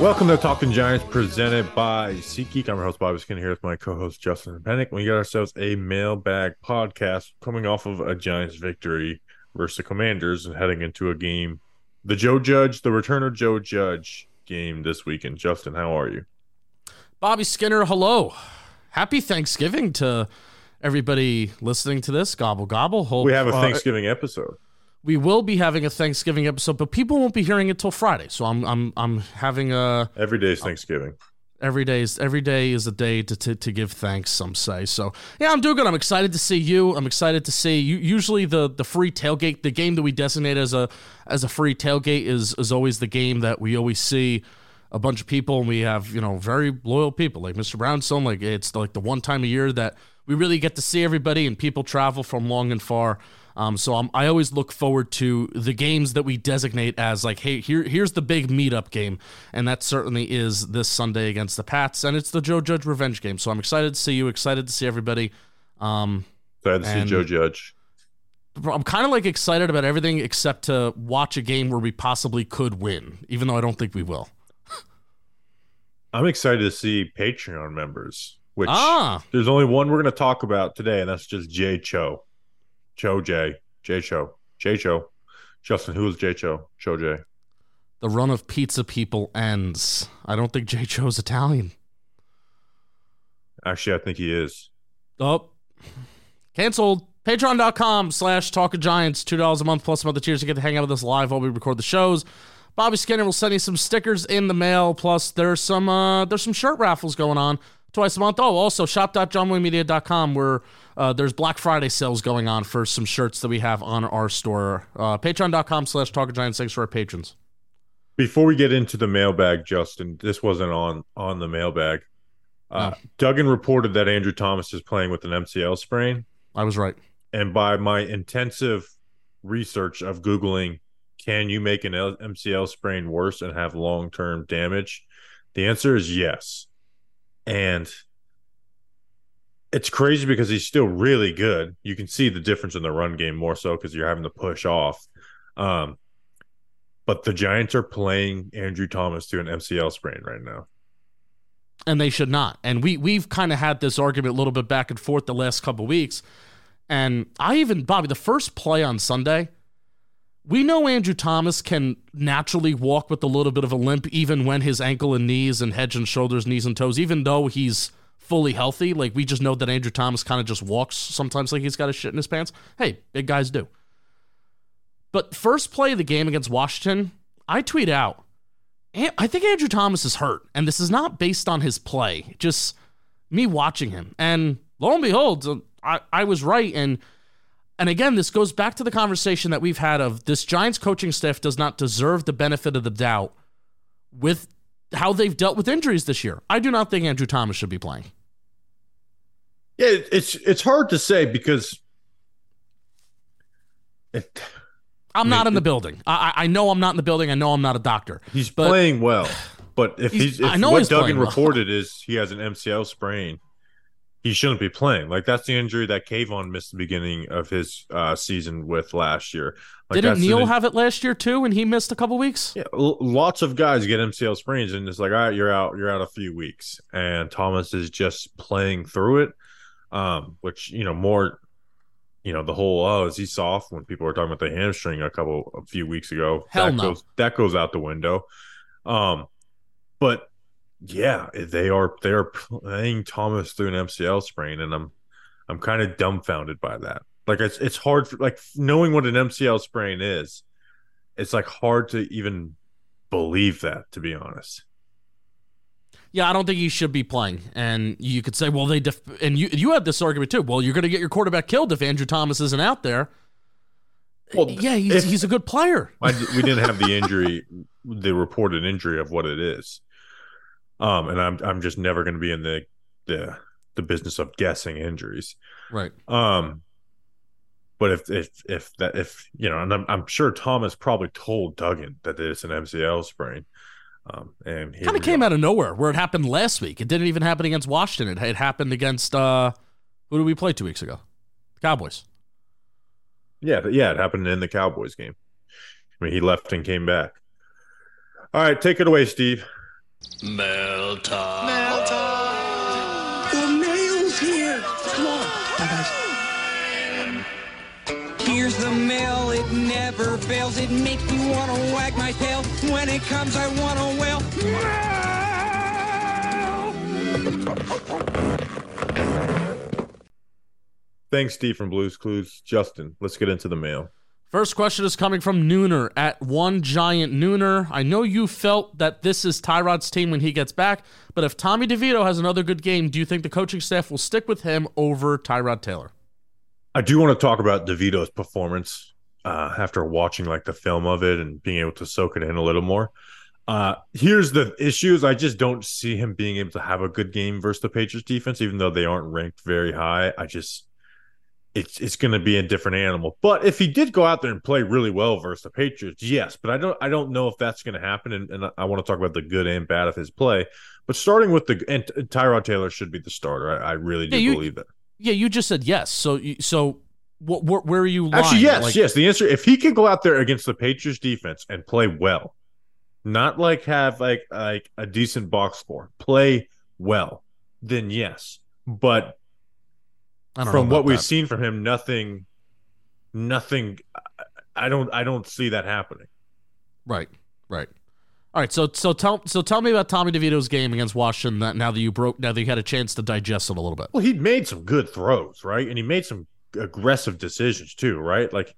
Welcome to Talking Giants, presented by SeatGeek. I'm your host, Bobby Skinner, here with my co-host, Justin Penik. We got ourselves a mailbag podcast coming off of a Giants victory versus the Commanders and heading into a game, the Joe Judge, the return of Joe Judge game this weekend. Justin, how are you? Bobby Skinner, hello. Happy Thanksgiving to everybody listening to this. Gobble gobble. Hope, We have a uh, Thanksgiving episode. We will be having a Thanksgiving episode, but people won't be hearing it till Friday. So I'm I'm I'm having a Every day is Thanksgiving. every day is every day is a day to, to to give thanks. Some say so. Yeah, I'm doing good. I'm excited to see you. I'm excited to see you. Usually the the free tailgate, the game that we designate as a as a free tailgate is is always the game that we always see a bunch of people and we have you know very loyal people like Mr. Brownstone. Like it's like the one time a year that we really get to see everybody and people travel from long and far. Um, so I'm, I always look forward to the games that we designate as like, hey, here here's the big meetup game, and that certainly is this Sunday against the Pats, and it's the Joe Judge revenge game. So I'm excited to see you, excited to see everybody. Um, Glad to see Joe Judge. I'm kind of like excited about everything except to watch a game where we possibly could win, even though I don't think we will. I'm excited to see Patreon members, which Ah, There's only one we're going to talk about today, and that's just Jay Cho. Cho J. Jay Cho. Jay Cho. Justin, who is Jay Cho? Cho J. the run of pizza people ends. I don't think Jay Cho's Italian. Actually, I think he is. Oh, canceled. Patreon.com slash TalkinGiants. $2 a month plus some other tiers to get to hang out with us live while we record the shows. Bobby Skinner will send you some stickers in the mail. Plus, there's some uh, there's some shirt raffles going on twice a month. Oh, also shop.jomboymedia.com where uh, there's Black Friday sales going on for some shirts that we have on our store. Uh, Patreon.com slash TalkinGiants. Thanks to our patrons. Before we get into the mailbag, Justin, this wasn't on on the mailbag. Uh, No. Duggan reported that Andrew Thomas is playing with an MCL sprain, I was right. and by my intensive research of googling, can you make an L- MCL sprain worse and have long term damage? The answer is yes, and it's crazy because he's still really good. You can see the difference in the run game more so because you're having to push off. Um, but the Giants are playing Andrew Thomas to an MCL sprain right now. and they should not. And we we've kind of had this argument a little bit back and forth the last couple weeks. And I even Bobby, the first play on Sunday, we know Andrew Thomas can naturally walk with a little bit of a limp, even when his ankle and knees and head and shoulders, knees and toes, even though he's fully healthy. Like we just know that Andrew Thomas kind of just walks sometimes like he's got a shit in his pants. Hey, big guys do. But first play of the game against Washington, I tweet out. I think Andrew Thomas is hurt, and this is not based on his play, just me watching him. And lo and behold, uh, I, I was right. And and again, this goes back to the conversation that we've had of this Giants coaching staff does not deserve the benefit of the doubt with how they've dealt with injuries this year. I do not think Andrew Thomas should be playing. Yeah, it's it's hard to say because it, I'm I not in the building. I, I know I'm not in the building. I know I'm not a doctor. he's But- playing well. But if He's- he's, if I know what Duggan well. reported is he has an MCL sprain, he shouldn't be playing. Like that's the injury that Kayvon missed the beginning of his uh, season with last year. Like Didn't Neil have it last year too, and he missed a couple weeks? Yeah, l- lots of guys get MCL sprains, and it's like, all right, you're out, you're out a few weeks, and Thomas is just playing through it. Um, which you know more, you know, the whole oh, is he soft? When people were talking about the hamstring a couple a few weeks ago, Hell that no. goes that goes out the window. Um, but yeah, eh, they are they are playing Thomas through an MCL sprain, and I'm I'm kind of dumbfounded by that. Like it's it's hard for like knowing what an MCL sprain is. It's like hard to even believe that, to be honest. Yeah, I don't think he should be playing. And you could say, well, they def- and you you had this argument too. Well, you're going to get your quarterback killed if Andrew Thomas isn't out there. Well, eh, yeah, he's, if, he's a good player. I, we didn't have the injury, the reported injury of what it is. Um, and I'm I'm just never going to be in the the the business of guessing injuries. Right. Um, but if if if that if you know, and I'm, I'm sure Thomas probably told Duggan that it's an MCL sprain. Um, and kind of came go. out of nowhere where it happened last week. It didn't even happen against Washington. It, it happened against uh, who did we play two weeks ago? The Cowboys. Yeah, yeah, it happened in the Cowboys game. I mean, he left and came back. All right, take it away, Steve. Mail time. Mail time. The mail's here. Come on. Bye, guys. Here's the mail. It never fails. It makes me want to wag my tail. When it comes, I want to wail. Thanks, Steve from Blues Clues. Justin, let's get into the mail. First question is coming from Nooner at One Giant Nooner. I know you felt that this is Tyrod's team when he gets back, but if Tommy DeVito has another good game, do you think the coaching staff will stick with him over Tyrod Taylor? I do want to talk about DeVito's performance uh, after watching like the film of it and being able to soak it in a little more. Uh, here's the issues. I just don't see him being able to have a good game versus the Patriots defense, even though they aren't ranked very high. I just it's it's going to be a different animal. But if he did go out there and play really well versus the Patriots, yes. But I don't I don't know if that's going to happen. And, and I want to talk about the good and bad of his play. But starting with the and Tyrod Taylor should be the starter. I, I really do yeah, you, believe that. Yeah, you just said yes. So so what, where, where are you? Lying? Actually, yes, like, yes. The answer if he can go out there against the Patriots defense and play well, not like have like like a decent box score, play well, then yes. But from what we've seen from him, nothing, nothing. I don't, I don't see that happening. Right, right. All right, so so tell so tell me about Tommy DeVito's game against Washington. That now that you broke, now that you had a chance to digest it a little bit. Well, he made some good throws, right, and he made some aggressive decisions too, right? Like,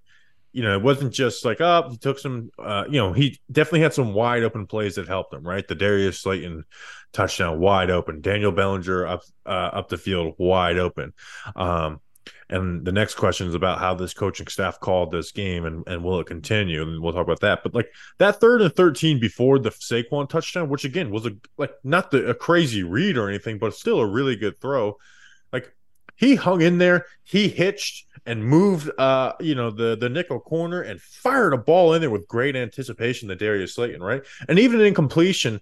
you know, it wasn't just like, oh, he took some, uh, you know, he definitely had some wide open plays that helped him, right? The Darius Slayton touchdown wide open. Daniel Bellinger up uh, up the field wide open. Um, and the next question is about how this coaching staff called this game and, and will it continue? And we'll talk about that. But like that third and 13 before the Saquon touchdown, which again was a like not the a crazy read or anything, but still a really good throw. Like he hung in there, he hitched and moved uh you know the the nickel corner and fired a ball in there with great anticipation to Darius Slayton, right? And even in completion,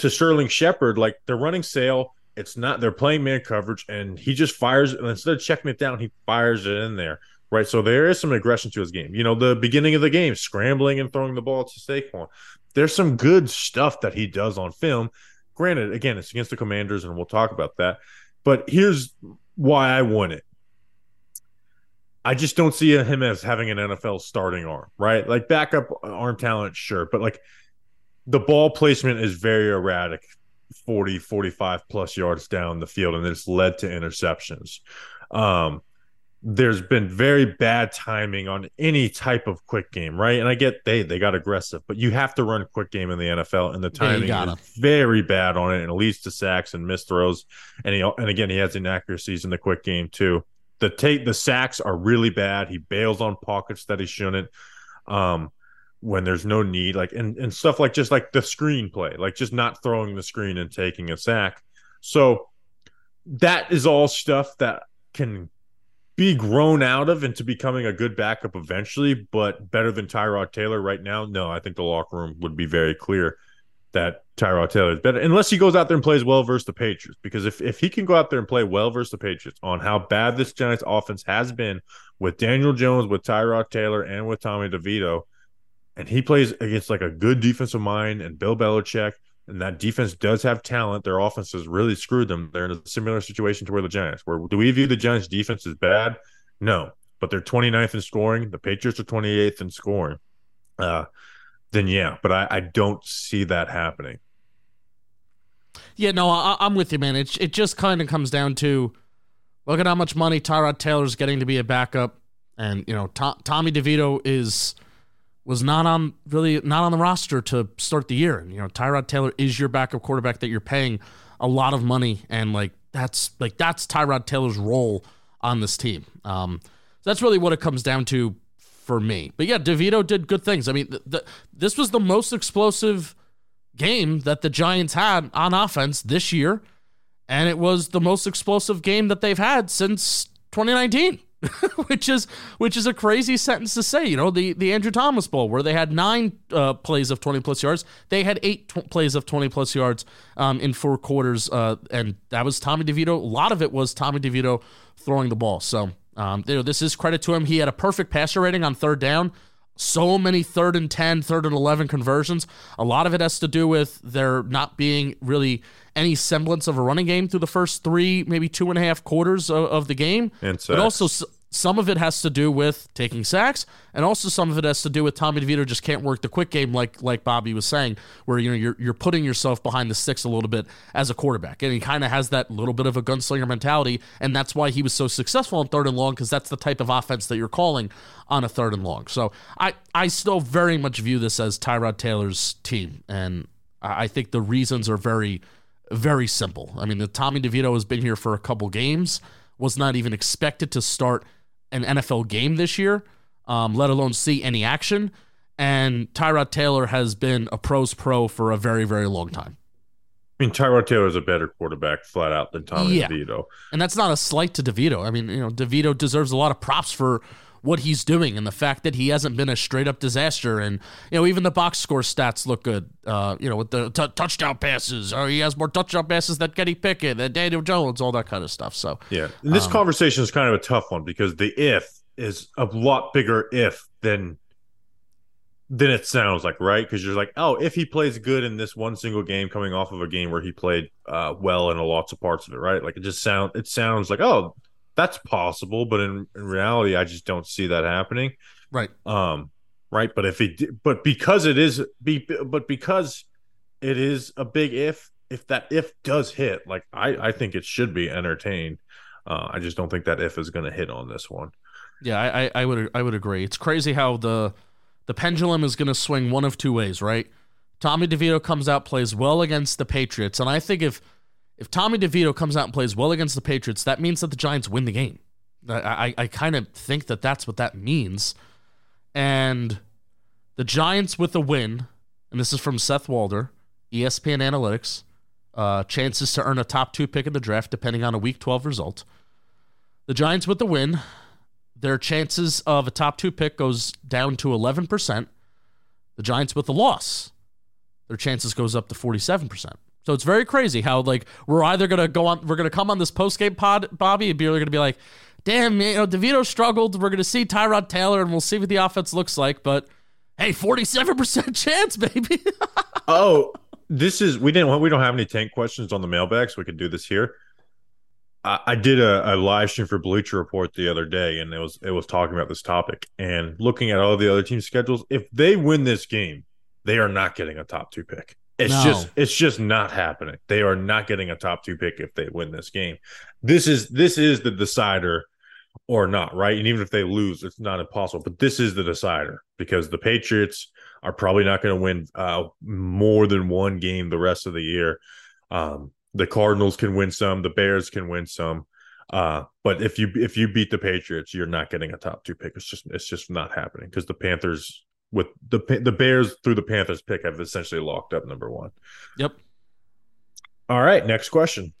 to Sterling Shepard, like they're running sail. It's not they're playing man coverage, and he just fires and instead of checking it down, he fires it in there. Right. So there is some aggression to his game. You know, the beginning of the game, scrambling and throwing the ball to Saquon. There's some good stuff that he does on film. Granted, again, it's against the commanders, and we'll talk about that. But here's why I want it. I just don't see him as having an NFL starting arm, right? Like backup arm talent, sure, but like the ball placement is very erratic 40 45 plus yards down the field and it's led to interceptions um there's been very bad timing on any type of quick game, right? And I get they they got aggressive, but you have to run quick game in the NFL, and the timing yeah, is very bad on it, and it leads to sacks and missed throws. And he and again he has inaccuracies in the quick game too. The take the sacks are really bad. He bails on pockets that he shouldn't. Um, when there's no need, like and, and stuff like just like the screenplay, like just not throwing the screen and taking a sack. So that is all stuff that can be grown out of into becoming a good backup eventually, but better than Tyrod Taylor right now. No, I think the locker room would be very clear that Tyrod Taylor is better, unless he goes out there and plays well versus the Patriots. Because if, if he can go out there and play well versus the Patriots on how bad this Giants offense has been with Daniel Jones, with Tyrod Taylor, and with Tommy DeVito, and he plays against like a good defensive mind and Bill Belichick, and that defense does have talent. Their offense has really screwed them. They're in a similar situation to where the Giants. Where do we view the Giants defense as bad? No, but they're 29th in scoring. The Patriots are 28th in scoring. Uh, then yeah, but I, I don't see that happening. Yeah, no, I, am with you, man. It it just kind of comes down to look at how much money Tyrod Taylor's getting to be a backup And you know, To- Tommy DeVito is was not on really not on the roster to start the year. And you know, Tyrod Taylor is your backup quarterback that you're paying a lot of money, and like that's like that's Tyrod Taylor's role on this team. Um, that's really what it comes down to for me. But yeah, DeVito did good things. I mean, the, the, this was the most explosive game that the Giants had on offense this year, and it was the most explosive game that they've had since 2019. which is which is a crazy sentence to say. You know, the the Andrew Thomas Bowl where they had nine uh, plays of twenty plus yards, they had eight tw- plays of twenty plus yards um, in four quarters, uh, and that was Tommy DeVito. A lot of it was Tommy DeVito throwing the ball. So um, you know, this is credit to him. He had a perfect passer rating on third down. So many third and 10, third and 11 conversions. A lot of it has to do with there not being really any semblance of a running game through the first three, maybe two and a half quarters of, of the game. And but sacks. also some of it has to do with taking sacks, and also some of it has to do with Tommy DeVito just can't work the quick game like like Bobby was saying, where you know you're you're putting yourself behind the sticks a little bit as a quarterback, and he kind of has that little bit of a gunslinger mentality, and that's why he was so successful on third and long because that's the type of offense that you're calling on a third and long. So I I still very much view this as Tyrod Taylor's team, and I think the reasons are very very simple. I mean, the Tommy DeVito has been here for a couple games, was not even expected to start an NFL game this year, um, let alone see any action. And Tyrod Taylor has been a pros pro for a very, very long time. I mean, Tyrod Taylor is a better quarterback flat out than Tommy Yeah. DeVito. And that's not a slight to DeVito. I mean, you know, DeVito deserves a lot of props for what he's doing and the fact that he hasn't been a straight up disaster. And, you know, even the box score stats look good, uh, you know, with the t- touchdown passes, or he has more touchdown passes than Kenny Pickett, than Daniel Jones, all that kind of stuff. So, Yeah. And this conversation is kind of a tough one because the if is a lot bigger if than than it sounds like, right? Because you're like, oh, if he plays good in this one single game coming off of a game where he played uh, well in a lots of parts of it, right? Like it just sound it sounds like, oh, that's possible, but in, in reality, I just don't see that happening. right. Um, right. But if it, but because it is, be, but because it is a big if, if that if does hit, like I, I think it should be entertained. Uh, I just don't think that if is going to hit on this one. Yeah, I, I, I would I would agree. It's crazy how the the pendulum is going to swing one of two ways, right? Tommy DeVito comes out plays well against the Patriots, and I think if if Tommy DeVito comes out and plays well against the Patriots, that means that the Giants win the game. I I, I kind of think that that's what that means, and the Giants with a win, and this is from Seth Walder, ESPN Analytics, uh, chances to earn a top two pick in the draft depending on a Week 12 result. The Giants with the win, their chances of a top two pick goes down to 11%. The Giants with the loss, their chances goes up to 47%. So it's very crazy how like we're either gonna go on, we're gonna come on this post game pod, Bobby, and be gonna be like, damn, you know, Devito struggled. We're gonna see Tyrod Taylor, and we'll see what the offense looks like. But hey, 47% chance, baby. Oh, this is we didn't we don't have any tank questions on the mailbag, so we could do this here. I, I did a, a live stream for Bleacher Report the other day, and it was it was talking about this topic and looking at all the other team schedules. If they win this game, they are not getting a top two pick. It's No. just it's just not happening. They are not getting a top two pick if they win this game. This is this is the decider or not, right? And even if they lose, it's not impossible. But this is the decider because the Patriots are probably not going to win uh, more than one game the rest of the year. Um, the Cardinals can win some, the Bears can win some. Uh, but if you if you beat the Patriots, you're not getting a top two pick. It's just it's just not happening because the Panthers with the the Bears through the Panthers pick have essentially locked up number one. yep. All right, next question.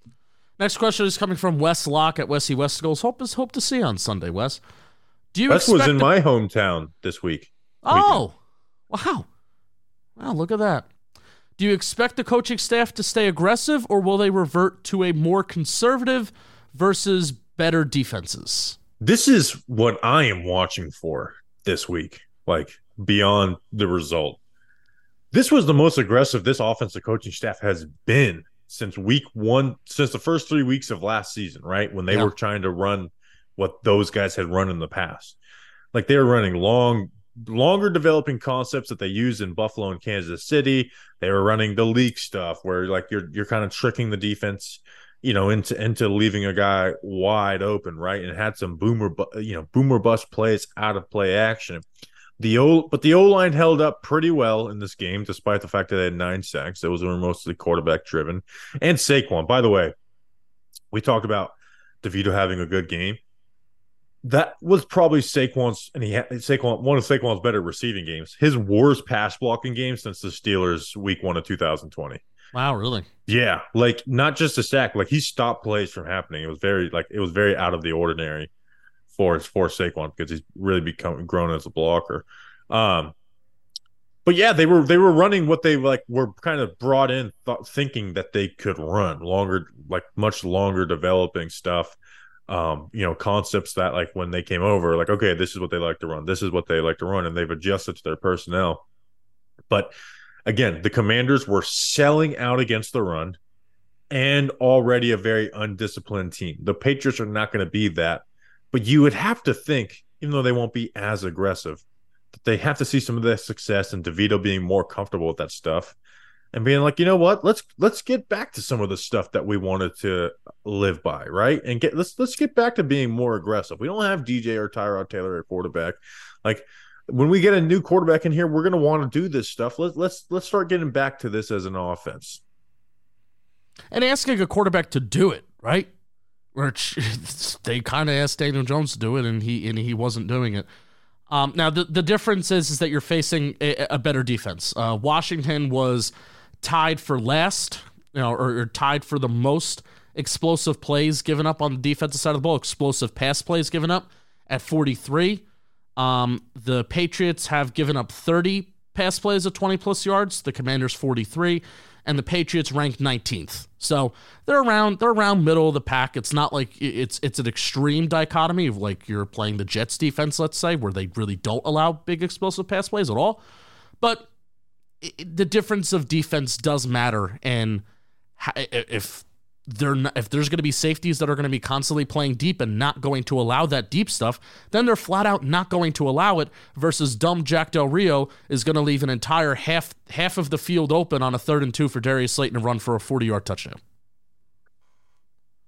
Next question is coming from Wes Locke at Westy West Goals. Hope is hope to see you on Sunday, Wes. Do you Wes was in my hometown this week. Oh, wow. Wow, look at that. Do you expect the coaching staff to stay aggressive or will they revert to a more conservative versus better defenses? this is what I am watching for this week, like beyond the result. This was the most aggressive this offensive coaching staff has been since week one, since the first three weeks of last season, right? When they Yeah. were trying to run what those guys had run in the past. Like they were running long, longer developing concepts that they used in Buffalo and Kansas City. They were running the leak stuff where like you're you're kind of tricking the defense you know, into into leaving a guy wide open, right? And had some boomer, you know, boomer bust plays out of play action. The O, but the O line held up pretty well in this game, despite the fact that they had nine sacks. Those were mostly quarterback driven. And Saquon, by the way, we talked about DeVito having a good game. That was probably Saquon's, and he had Saquon one of Saquon's better receiving games. His worst pass blocking game since the Steelers' Week One of 2020. Wow, really? Yeah, like not just a sack, like he stopped plays from happening. It was very like it was very out of the ordinary for for Saquon because he's really become grown as a blocker. Um, but yeah, they were they were running what they like were kind of brought in th- thinking that they could run longer, like much longer developing stuff. Um, you know, concepts that like when they came over, like okay, this is what they like to run, this is what they like to run, and they've adjusted to their personnel. But again, the commanders were selling out against the run and already a very undisciplined team. The Patriots are not going to be that, but you would have to think, even though they won't be as aggressive, that they have to see some of that success and DeVito being more comfortable with that stuff and being like, you know what, let's let's get back to some of the stuff that we wanted to live by, right? And get let's let's get back to being more aggressive. We don't have DJ or Tyrod Taylor at quarterback. Like when we get a new quarterback in here, we're to want to do this stuff. Let's let's let's start getting back to this as an offense. And asking a quarterback to do it, right? Which they kind of asked Daniel Jones to do it, and he and he wasn't doing it. Um, now the the difference is is that you're facing a, a better defense. Uh, Washington was tied for last, you know, or, or tied for the most explosive plays given up on the defensive side of the ball, explosive pass plays given up at 43. Um, the Patriots have given up 30 pass plays of 20 plus yards. The Commanders 43, and the Patriots ranked 19th. So they're around they're around middle of the pack. It's not like it's it's an extreme dichotomy of like you're playing the Jets defense, let's say, where they really don't allow big explosive pass plays at all. But it, the difference of defense does matter, and if they're not, if there's going to be safeties that are going to be constantly playing deep and not going to allow that deep stuff, then they're flat out not going to allow it. Versus dumb Jack Del Rio is going to leave an entire half half of the field open on a third and two for Darius Slayton to run for a 40 yard touchdown.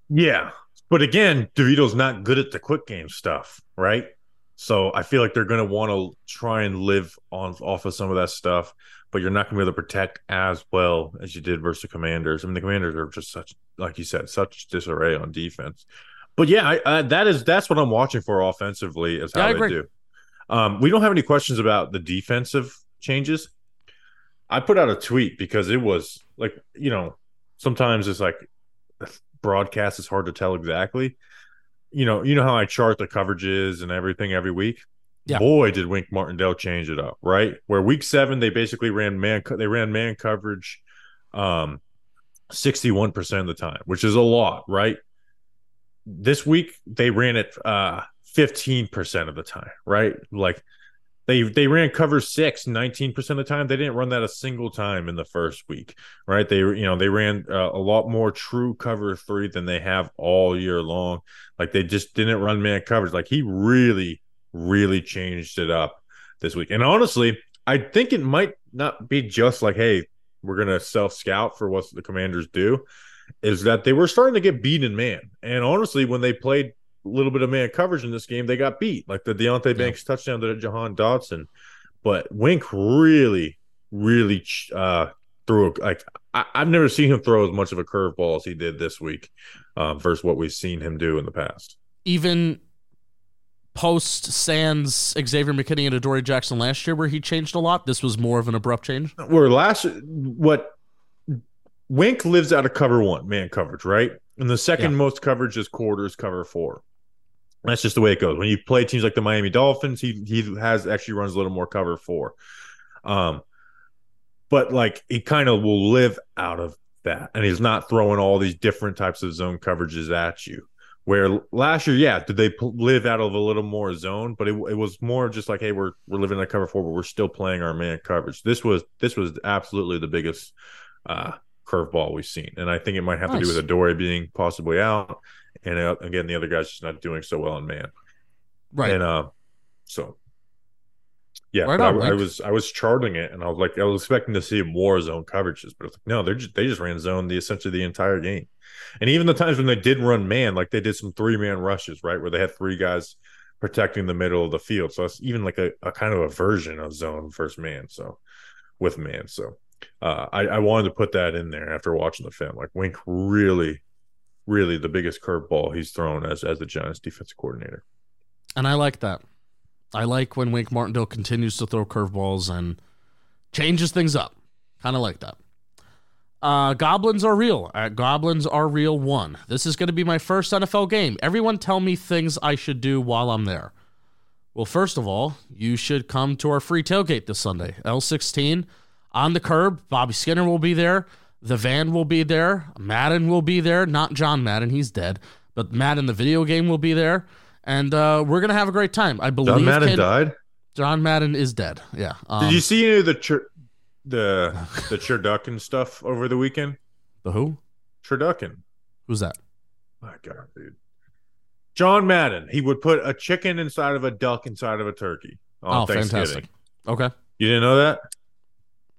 Yeah, but again, DeVito's not good at the quick game stuff, right? So I feel like they're going to want to try and live on off of some of that stuff but you're not going to be able to protect as well as you did versus the Commanders. I mean, the Commanders are just such, like you said, such disarray on defense. But yeah, I, I, that is that's what I'm watching for offensively is how yeah, they do. Um, we don't have any questions about the defensive changes. I put out a tweet because it was like you know sometimes it's like broadcast is hard to tell exactly. You know, you know how I chart the coverages and everything every week. Yeah. Boy, did Wink Martindale change it up, right? Where week seven they basically ran man they ran man coverage um 61% of the time, which is a lot, right? This week they ran it uh 15% of the time, right? Like they they ran cover six 19% of the time. They didn't run that a single time in the first week, right? They you know they ran uh, a lot more true cover three than they have all year long. Like they just didn't run man coverage. Like he really really changed it up this week. And honestly, I think it might not be just like, hey, we're gonna self scout for what the commanders do, is that they were starting to get beaten man. And honestly, when they played little bit of man coverage in this game, they got beat. Like the Deonte Banks yeah. touchdown to Jahan Dotson. But Wink really, really uh threw a, like I, have never seen him throw as much of a curveball as he did this week, uh, versus what we've seen him do in the past. Even post Sans Xavier McKinney and Adoree Jackson last year where he changed a lot? This was more of an abrupt change. Where last what Wink lives out of cover one, man coverage, right? And the second yeah. most coverage is quarters cover four. That's just the way it goes. When you play teams like the Miami Dolphins, he he has actually runs a little more cover four. Um but like he kind of will live out of that and he's not throwing all these different types of zone coverages at you. Where last year, yeah, did they live out of a little more zone? But it, it was more just like, hey, we're we're living in a cover four, but we're still playing our man coverage. This was this was absolutely the biggest uh, curveball we've seen, and I think it might have nice. to do with Adoree being possibly out, and uh, again, the other guys just not doing so well in man. Right. And uh, so Yeah, Right on, I, I was I was charting it, and I was like, I was expecting to see more zone coverages, but it's like, no, they're just, they just ran zone the essentially the entire game, and even the times when they did run man, like they did some three man rushes, right, where they had three guys protecting the middle of the field, so it's even like a, a kind of a version of zone versus man, so with man, so uh, I, I wanted to put that in there after watching the film, like Wink really, really the biggest curveball he's thrown as as the Giants defensive coordinator. And I like that. I like when Wink Martindale continues to throw curveballs and changes things up. Kind of like that. Uh, Goblins are real. At Goblins are real one. This is going to be my first NFL game. Everyone tell me things I should do while I'm there. Well, first of all, you should come to our free tailgate this Sunday. L16 on the curb. Bobby Skinner will be there. The van will be there. Madden will be there. Not John Madden, he's dead. But Madden, the video game, will be there. And uh, we're going to have a great time. I believe John Madden died. John Madden is dead. Yeah. Um, Did you see any of the chur- the the turducken stuff over the weekend? the who? Turducken. Who's that? My God, dude. John Madden. He would put a chicken inside of a duck inside of a turkey on oh, Thanksgiving. fantastic. Okay. You didn't know that?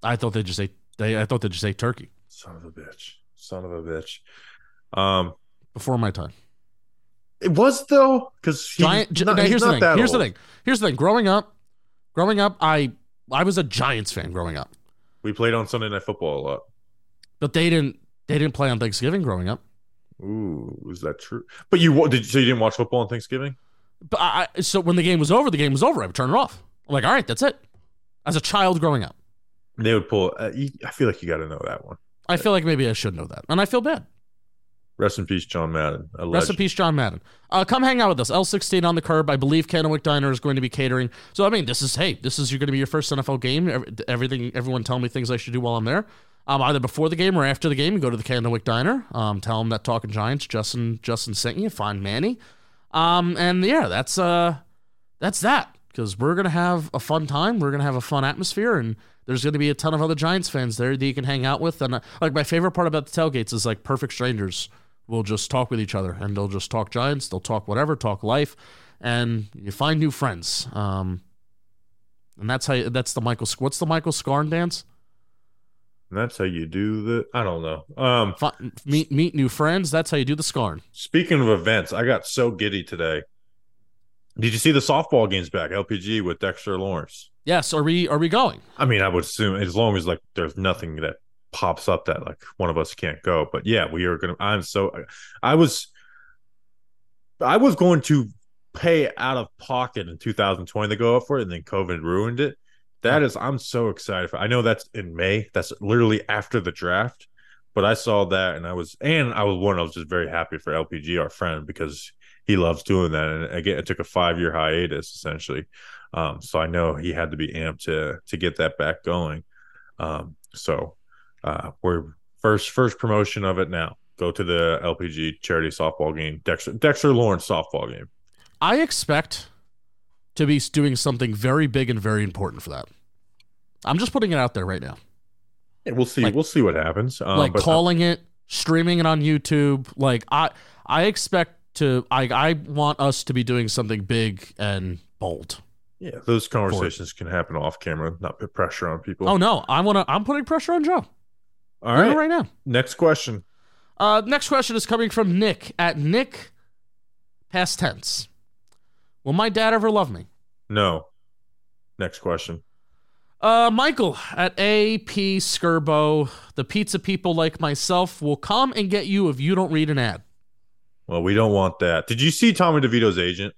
I thought they just ate. They. I thought they just ate turkey Son of a bitch. Son of a bitch. Um, before my time. it was though because Giant. Not, here's the thing. Here's the thing. Here's the thing. Growing up, growing up, I I was a Giants fan growing up, We played on Sunday Night Football a lot. but they didn't. They didn't play on Thanksgiving growing up. Ooh, is that true? But you did so you didn't watch football on Thanksgiving? But I, I- so when the game was over, the game was over. I would turn it off. I'm like, all right, that's it. As a child growing up, They would pull. Uh, you, I feel like you got to know that one. I feel like maybe I should know that, and I feel bad. Rest in peace, John Madden. A Rest in peace, John Madden. Uh, come hang out with us. L16 on the curb. I believe Candlewyck Diner is going to be catering. So I mean, this is hey, this is you're going to be your first NFL game. Everything, everyone, tell me things I should do while I'm there. Um, either before the game or after the game, you go to the Candlewyck Diner. Um, tell them that Talking Giants, Justin, Justin sent you. Find Manny. Um, and yeah, that's uh, that's that because we're gonna have a fun time. We're gonna have a fun atmosphere, and there's gonna be a ton of other Giants fans there that you can hang out with. And uh, like my favorite part about the tailgates is like perfect strangers will just talk with each other, and they'll just talk Giants, they'll talk whatever, talk life, and you find new friends. Um, and that's how you, that's the Michael. What's the Michael Scarn dance? And that's how you do the. I don't know. Um, Fi- meet meet new friends. That's how you do the Scarn. speaking of events, I got so giddy today. Did you see the softball games back? LPG with Dexter Lawrence. Yes, are we are we going? I mean, I would assume as long as like there's nothing that pops up that like one of us can't go. But yeah, we are gonna. I'm so. I was. I was going to pay out of pocket in 2020 to go up for it, and then COVID ruined it. That is, I'm so excited for. I know that's in May. That's literally after the draft. But I saw that, and I was, and I was one. I was just very happy for LPG, our friend, because he loves doing that. And again, it took a five year hiatus essentially. Um, so I know he had to be amped to to get that back going. Um, so uh, we're first first promotion of it now. Go to the LPG charity softball game, Dexter Dexter Lawrence softball game. I expect to be doing something very big and very important for that. I'm just putting it out there right now. Yeah, we'll see. Like- we'll see what happens. Um, like uh, calling it, streaming it on YouTube. Like I I expect to I I want us to be doing something big and bold. yeah, those conversations can happen off camera, not put pressure on people. Oh no, I want to I'm putting pressure on Joe. All right, right. right now. Next question. Uh next question is coming from Nick at Nick past tense. Will my dad ever love me? No. Next question. Uh, Michael at AP Skirbo, the pizza people like myself will come and get you if you don't read an ad. Well, we don't want that. Did you see Tommy DeVito's agent?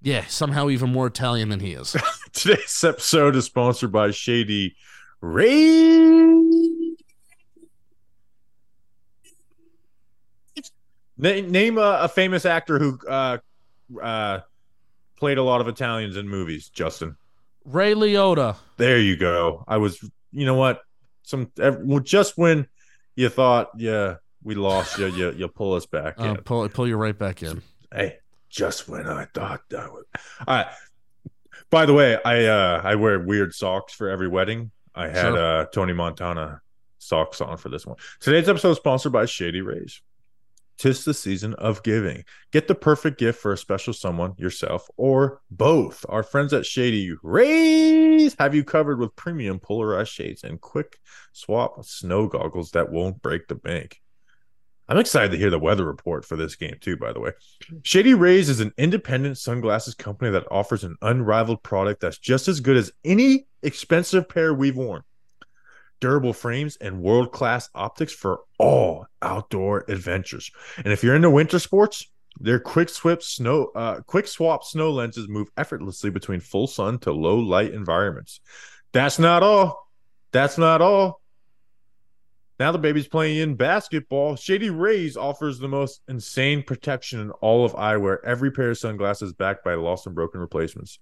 Yeah, somehow even more Italian than he is. Today's episode is sponsored by Shady Ray. Na- name a, a famous actor who uh, uh, played a lot of Italians in movies. Justin, Ray Liotta. there you go. I was, you know what? Some well, just when you thought, yeah, we lost you, you, you pull us back Uh, in. pull, pull you right back in. Hey, just when I thought that was. All right. By the way, I uh I wear weird socks for every wedding. I had Sure. uh Tony Montana socks on for this one. Today's episode is sponsored by Shady Rays. tis the season of giving. Get the perfect gift for a special someone, yourself, or both. Our friends at Shady Rays have you covered with premium polarized shades and quick swap snow goggles that won't break the bank. I'm excited to hear the weather report for this game, too, by the way. Shady Rays is an independent sunglasses company that offers an unrivaled product that's just as good as any expensive pair we've worn durable frames, and world class optics for all outdoor adventures. And if you're into winter sports, their quick snow uh, quick swap snow lenses move effortlessly between full sun to low light environments. That's not all. That's not all. Now the baby's playing in basketball. Shady Rays offers the most insane protection in all of eyewear. Every pair of sunglasses backed by lost and broken replacements.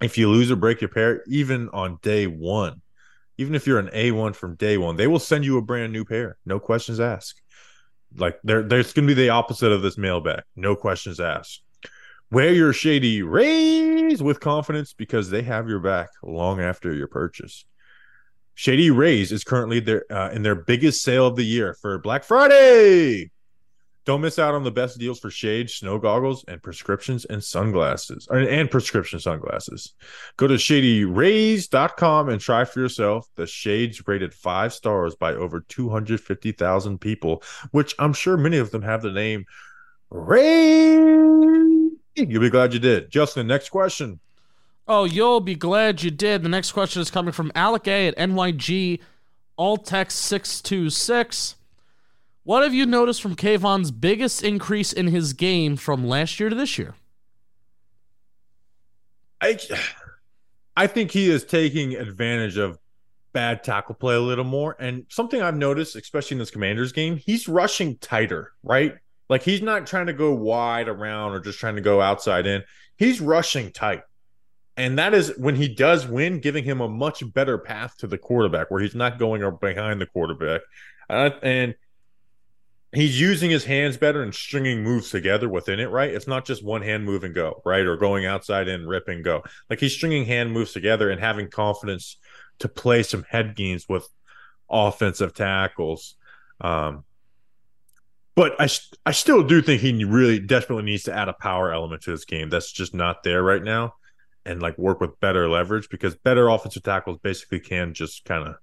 If you lose or break your pair, even on day one, even if you're an A1 from day one, they will send you a brand new pair. No questions asked. Like there, there's going to be the opposite of this mailbag. No questions asked. Wear your shady rays with confidence because they have your back long after your purchase. Shady Rays is currently their uh, in their biggest sale of the year for Black Friday. Don't miss out on the best deals for shade, snow goggles, and prescriptions and sunglasses, or, and prescription sunglasses. Go to shadyrays.com and try for yourself. The shades rated five stars by over 250,000 people, which I'm sure many of them have the name Ray. You'll be glad you did. Justin, next question. Oh, you'll be glad you did. The next question is coming from Alec A at NYG Alltex 626. What have you noticed from Kayvon's biggest increase in his game from last year to this year? I I think he is taking advantage of bad tackle play a little more. And something I've noticed, especially in this Commanders game, he's rushing tighter, right? Like he's not trying to go wide around or just trying to go outside in. He's rushing tight. And that is when he does win, giving him a much better path to the quarterback where he's not going behind the quarterback. Uh, and he's using his hands better and stringing moves together within it, right? It's not just one hand move and go, right? Or going outside and rip and go. Like he's stringing hand moves together and having confidence to play some head games with offensive tackles. Um, but I, I still do think he really desperately needs to add a power element to his game. That's just not there right now. And like work with better leverage because better offensive tackles basically can just kind of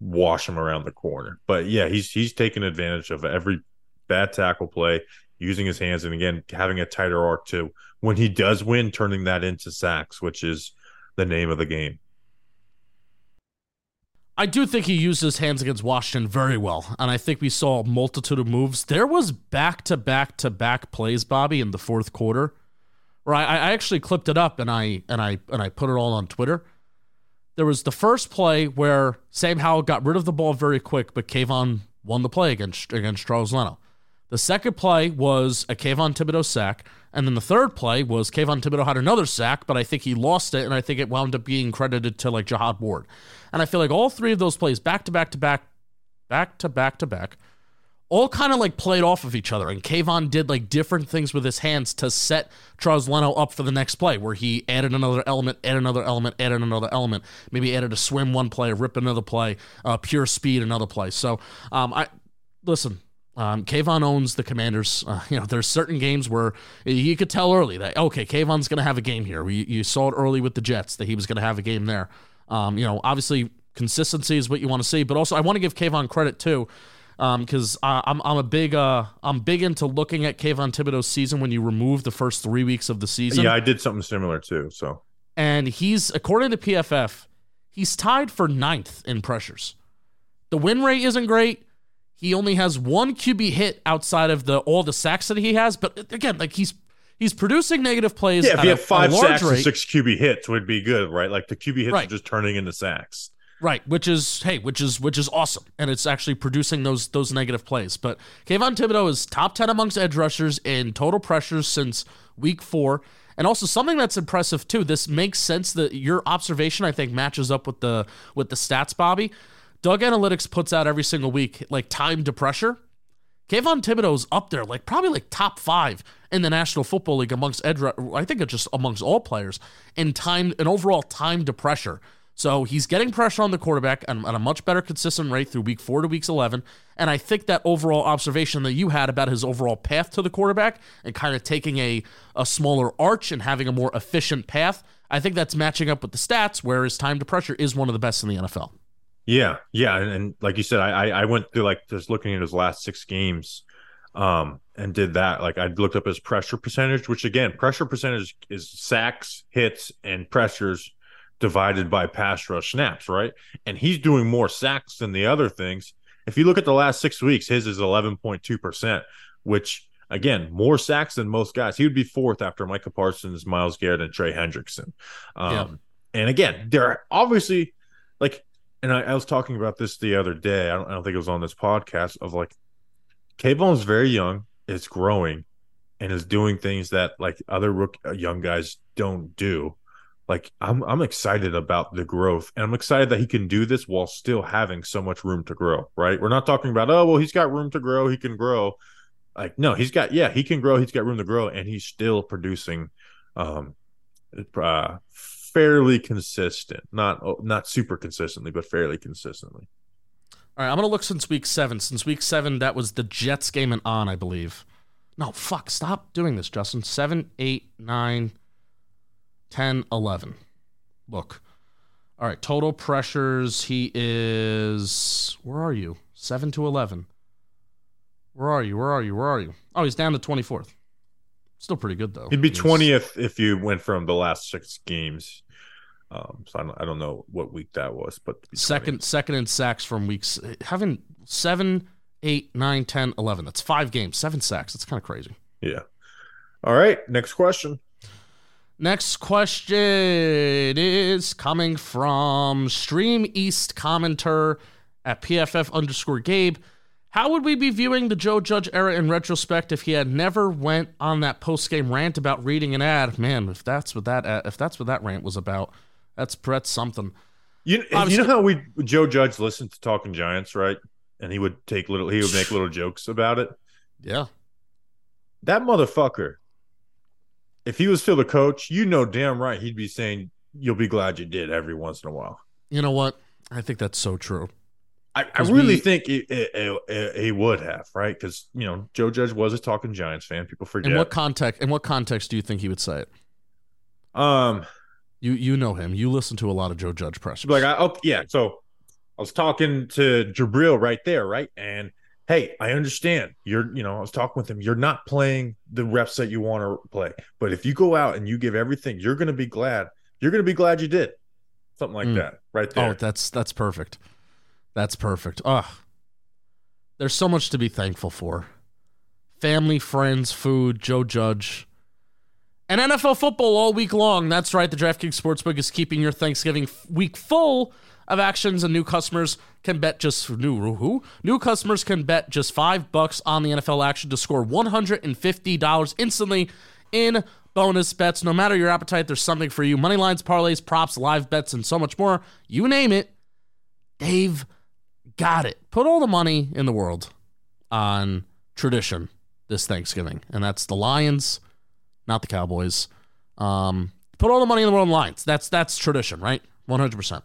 wash him around the corner. But yeah, he's he's taking advantage of every bad tackle play, using his hands, and again having a tighter arc too. When he does win, turning that into sacks, which is the name of the game. I do think he used his hands against Washington very well, and I think we saw a multitude of moves. There was back to back to back plays, Bobby, in the fourth quarter. Right, I, actually clipped it up and I and I and I put it all on Twitter there was the first play where Sam Howell got rid of the ball very quick, but Kayvon won the play against against Charles Leno. The second play was a Kayvon Thibodeaux sack, and then the third play was Kayvon Thibodeaux had another sack, but I think he lost it, and I think it wound up being credited to like Jihad Ward. And I feel like all three of those plays, back to back to back, back to back to back, all kind of like played off of each other. And Kayvon did like different things with his hands to set Charles Leno up for the next play, where he added another element, added another element, added another element. Maybe added a swim one play, a rip another play, uh, pure speed another play. So um, I listen. Um, Kayvon owns the Commanders. Uh, you know, there's certain games where you could tell early that okay, Kayvon's going to have a game here. We, you saw it early with the Jets that he was going to have a game there. Um, you know, obviously consistency is what you want to see, but also I want to give Kayvon credit too because um, I'm I'm a big uh I'm big into looking at Kayvon Thibodeaux's season when you remove the first three weeks of the season. Yeah, I did something similar too. So and he's according to PFF, he's tied for ninth in pressures. The win rate isn't great. He only has one QB hit outside of the all the sacks that he has, but again, like he's he's producing negative plays. Yeah, if you have five sacks rate. and six QB hits, would be good, right? Like the QB hits right. are just turning into sacks. Right, which is hey, which is which is awesome, and it's actually producing those those negative plays. But Kayvon Thibodeaux is top ten amongst edge rushers in total pressures since week four, and also something that's impressive too. This makes sense that your observation I think matches up with the with the stats, Bobby. Doug Analytics puts out every single week like time to pressure. Kayvon Thibodeaux's up there, like probably like top five in the National Football League amongst edge. I think it's just amongst all players in time and overall time to pressure. So he's getting pressure on the quarterback at, a much better consistent rate through week four to weeks 11. And I think that overall observation that you had about his overall path to the quarterback and kind of taking a, a smaller arch and having a more efficient path, I think that's matching up with the stats where his time to pressure is one of the best in the NFL. Yeah, yeah, and, and like you said, I I went through like just looking at his last six games, um, and did that. Like I looked up his pressure percentage, which again, pressure percentage is sacks, hits, and pressures divided by pass rush snaps, right? And he's doing more sacks than the other things. If you look at the last six weeks, his is eleven point two percent, which again more sacks than most guys. He would be fourth after Micah Parsons, Myles Garrett, and Trey Hendrickson. Um, Yeah. And again, they're obviously like and I, I was talking about this the other day. I don't, I don't think it was on this podcast of like Kayvon's very young, is growing, and is doing things that like other rook, uh, young guys don't do. Like I'm, I'm excited about the growth, and I'm excited that he can do this while still having so much room to grow. Right? We're not talking about oh well, he's got room to grow, he can grow. Like no, he's got yeah, he can grow, he's got room to grow, and he's still producing. Um, uh, fairly consistent not oh, not super consistently but fairly consistently All right, I'm going to look since week seven. Since week seven, that was the Jets game and on, I believe. No, fuck. Stop doing this, Justin. Seven, eight, nine, 10, 11. Look. All right, total pressures. He is. Where are you? 7 to 11. Where are you? Where are you? Where are you? Oh, he's down to 24th. Still pretty good, though. he'd be He's- 20th if you went from the last six games um so i don't, I don't know what week that was but it'd 20th. Second, second in sacks from weeks. Having 7, 8, 9, 10, 11. That's five games, seven sacks. That's kind of crazy. yeah all right next question Next question is coming from Stream East commenter at PFF underscore Gabe. How would we be viewing the Joe Judge era in retrospect if he had never went on that post game rant about reading an ad? Man, if that's what that if that's what that rant was about, that's that's something. you, you know how we joe judge listened to talking giants right and he would take little he would make little jokes about it Yeah, that motherfucker if he was still the coach you know damn right he'd be saying you'll be glad you did every once in a while you know what? I think that's so true. I, I really we- think it- he would have, right? Because you know Joe Judge was a talking Giants fan. People forget. In what context? In what context do you think he would say it? um, You you know him. You listen to a lot of Joe Judge press. like, I, oh yeah. So I was talking to Jabrill right there, right? And hey, I understand. You're, you know, I was talking with him. You're not playing the reps that you want to play, but if you go out and you give everything, you're going to be glad. You're going to be glad you did something like Mm. that, right there. Oh, that's that's perfect. That's perfect. Ugh. There's so much to be thankful for. Family, friends, food, Joe Judge. And NFL football all week long. That's right. The DraftKings Sportsbook is keeping your Thanksgiving week full of actions, and new customers can bet just new who new customers can bet just five bucks on the NFL action to score one hundred and fifty dollars instantly in bonus bets. No matter your appetite, there's something for you. Money lines, parlays, props, live bets, and so much more. You name it, they've got it. Put all the money in the world on tradition this Thanksgiving, and that's the Lions, not the Cowboys. Um, put all the money in the world on Lions. That's that's tradition, right? One hundred percent.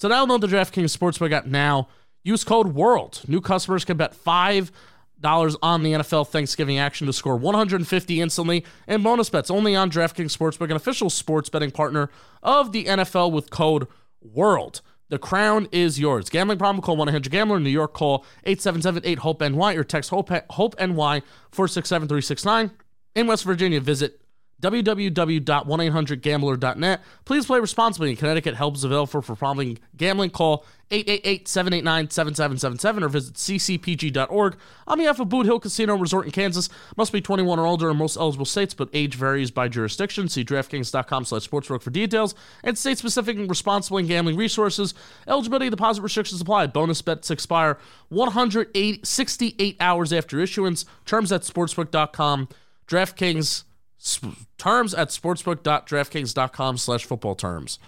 So download the DraftKings Sportsbook app now. Use code WORLD. New customers can bet five dollars on the NFL Thanksgiving action to score 150 instantly and bonus bets only on DraftKings Sportsbook, an official sports betting partner of the NFL with code WORLD. The crown is yours. Gambling problem? Call 1-800-GAMBLER. New York, call 877-8-HOPE-NY or text HOPE, HOPE-NY 467-369. In West Virginia, visit www.1800gambler.net. Please play responsibly. Connecticut, help is available for problem gambling. Call 888-789-7777 or visit ccpg.org. On behalf of Boot Hill Casino Resort in Kansas, must be 21 or older in most eligible states, but age varies by jurisdiction. See DraftKings.com slash sportsbook for details and state-specific and responsible gambling resources. Eligibility deposit restrictions apply. Bonus bets expire 168 hours after issuance. Terms at sportsbook.com. DraftKings Sp- terms at sportsbook.draftkings.com slash football terms.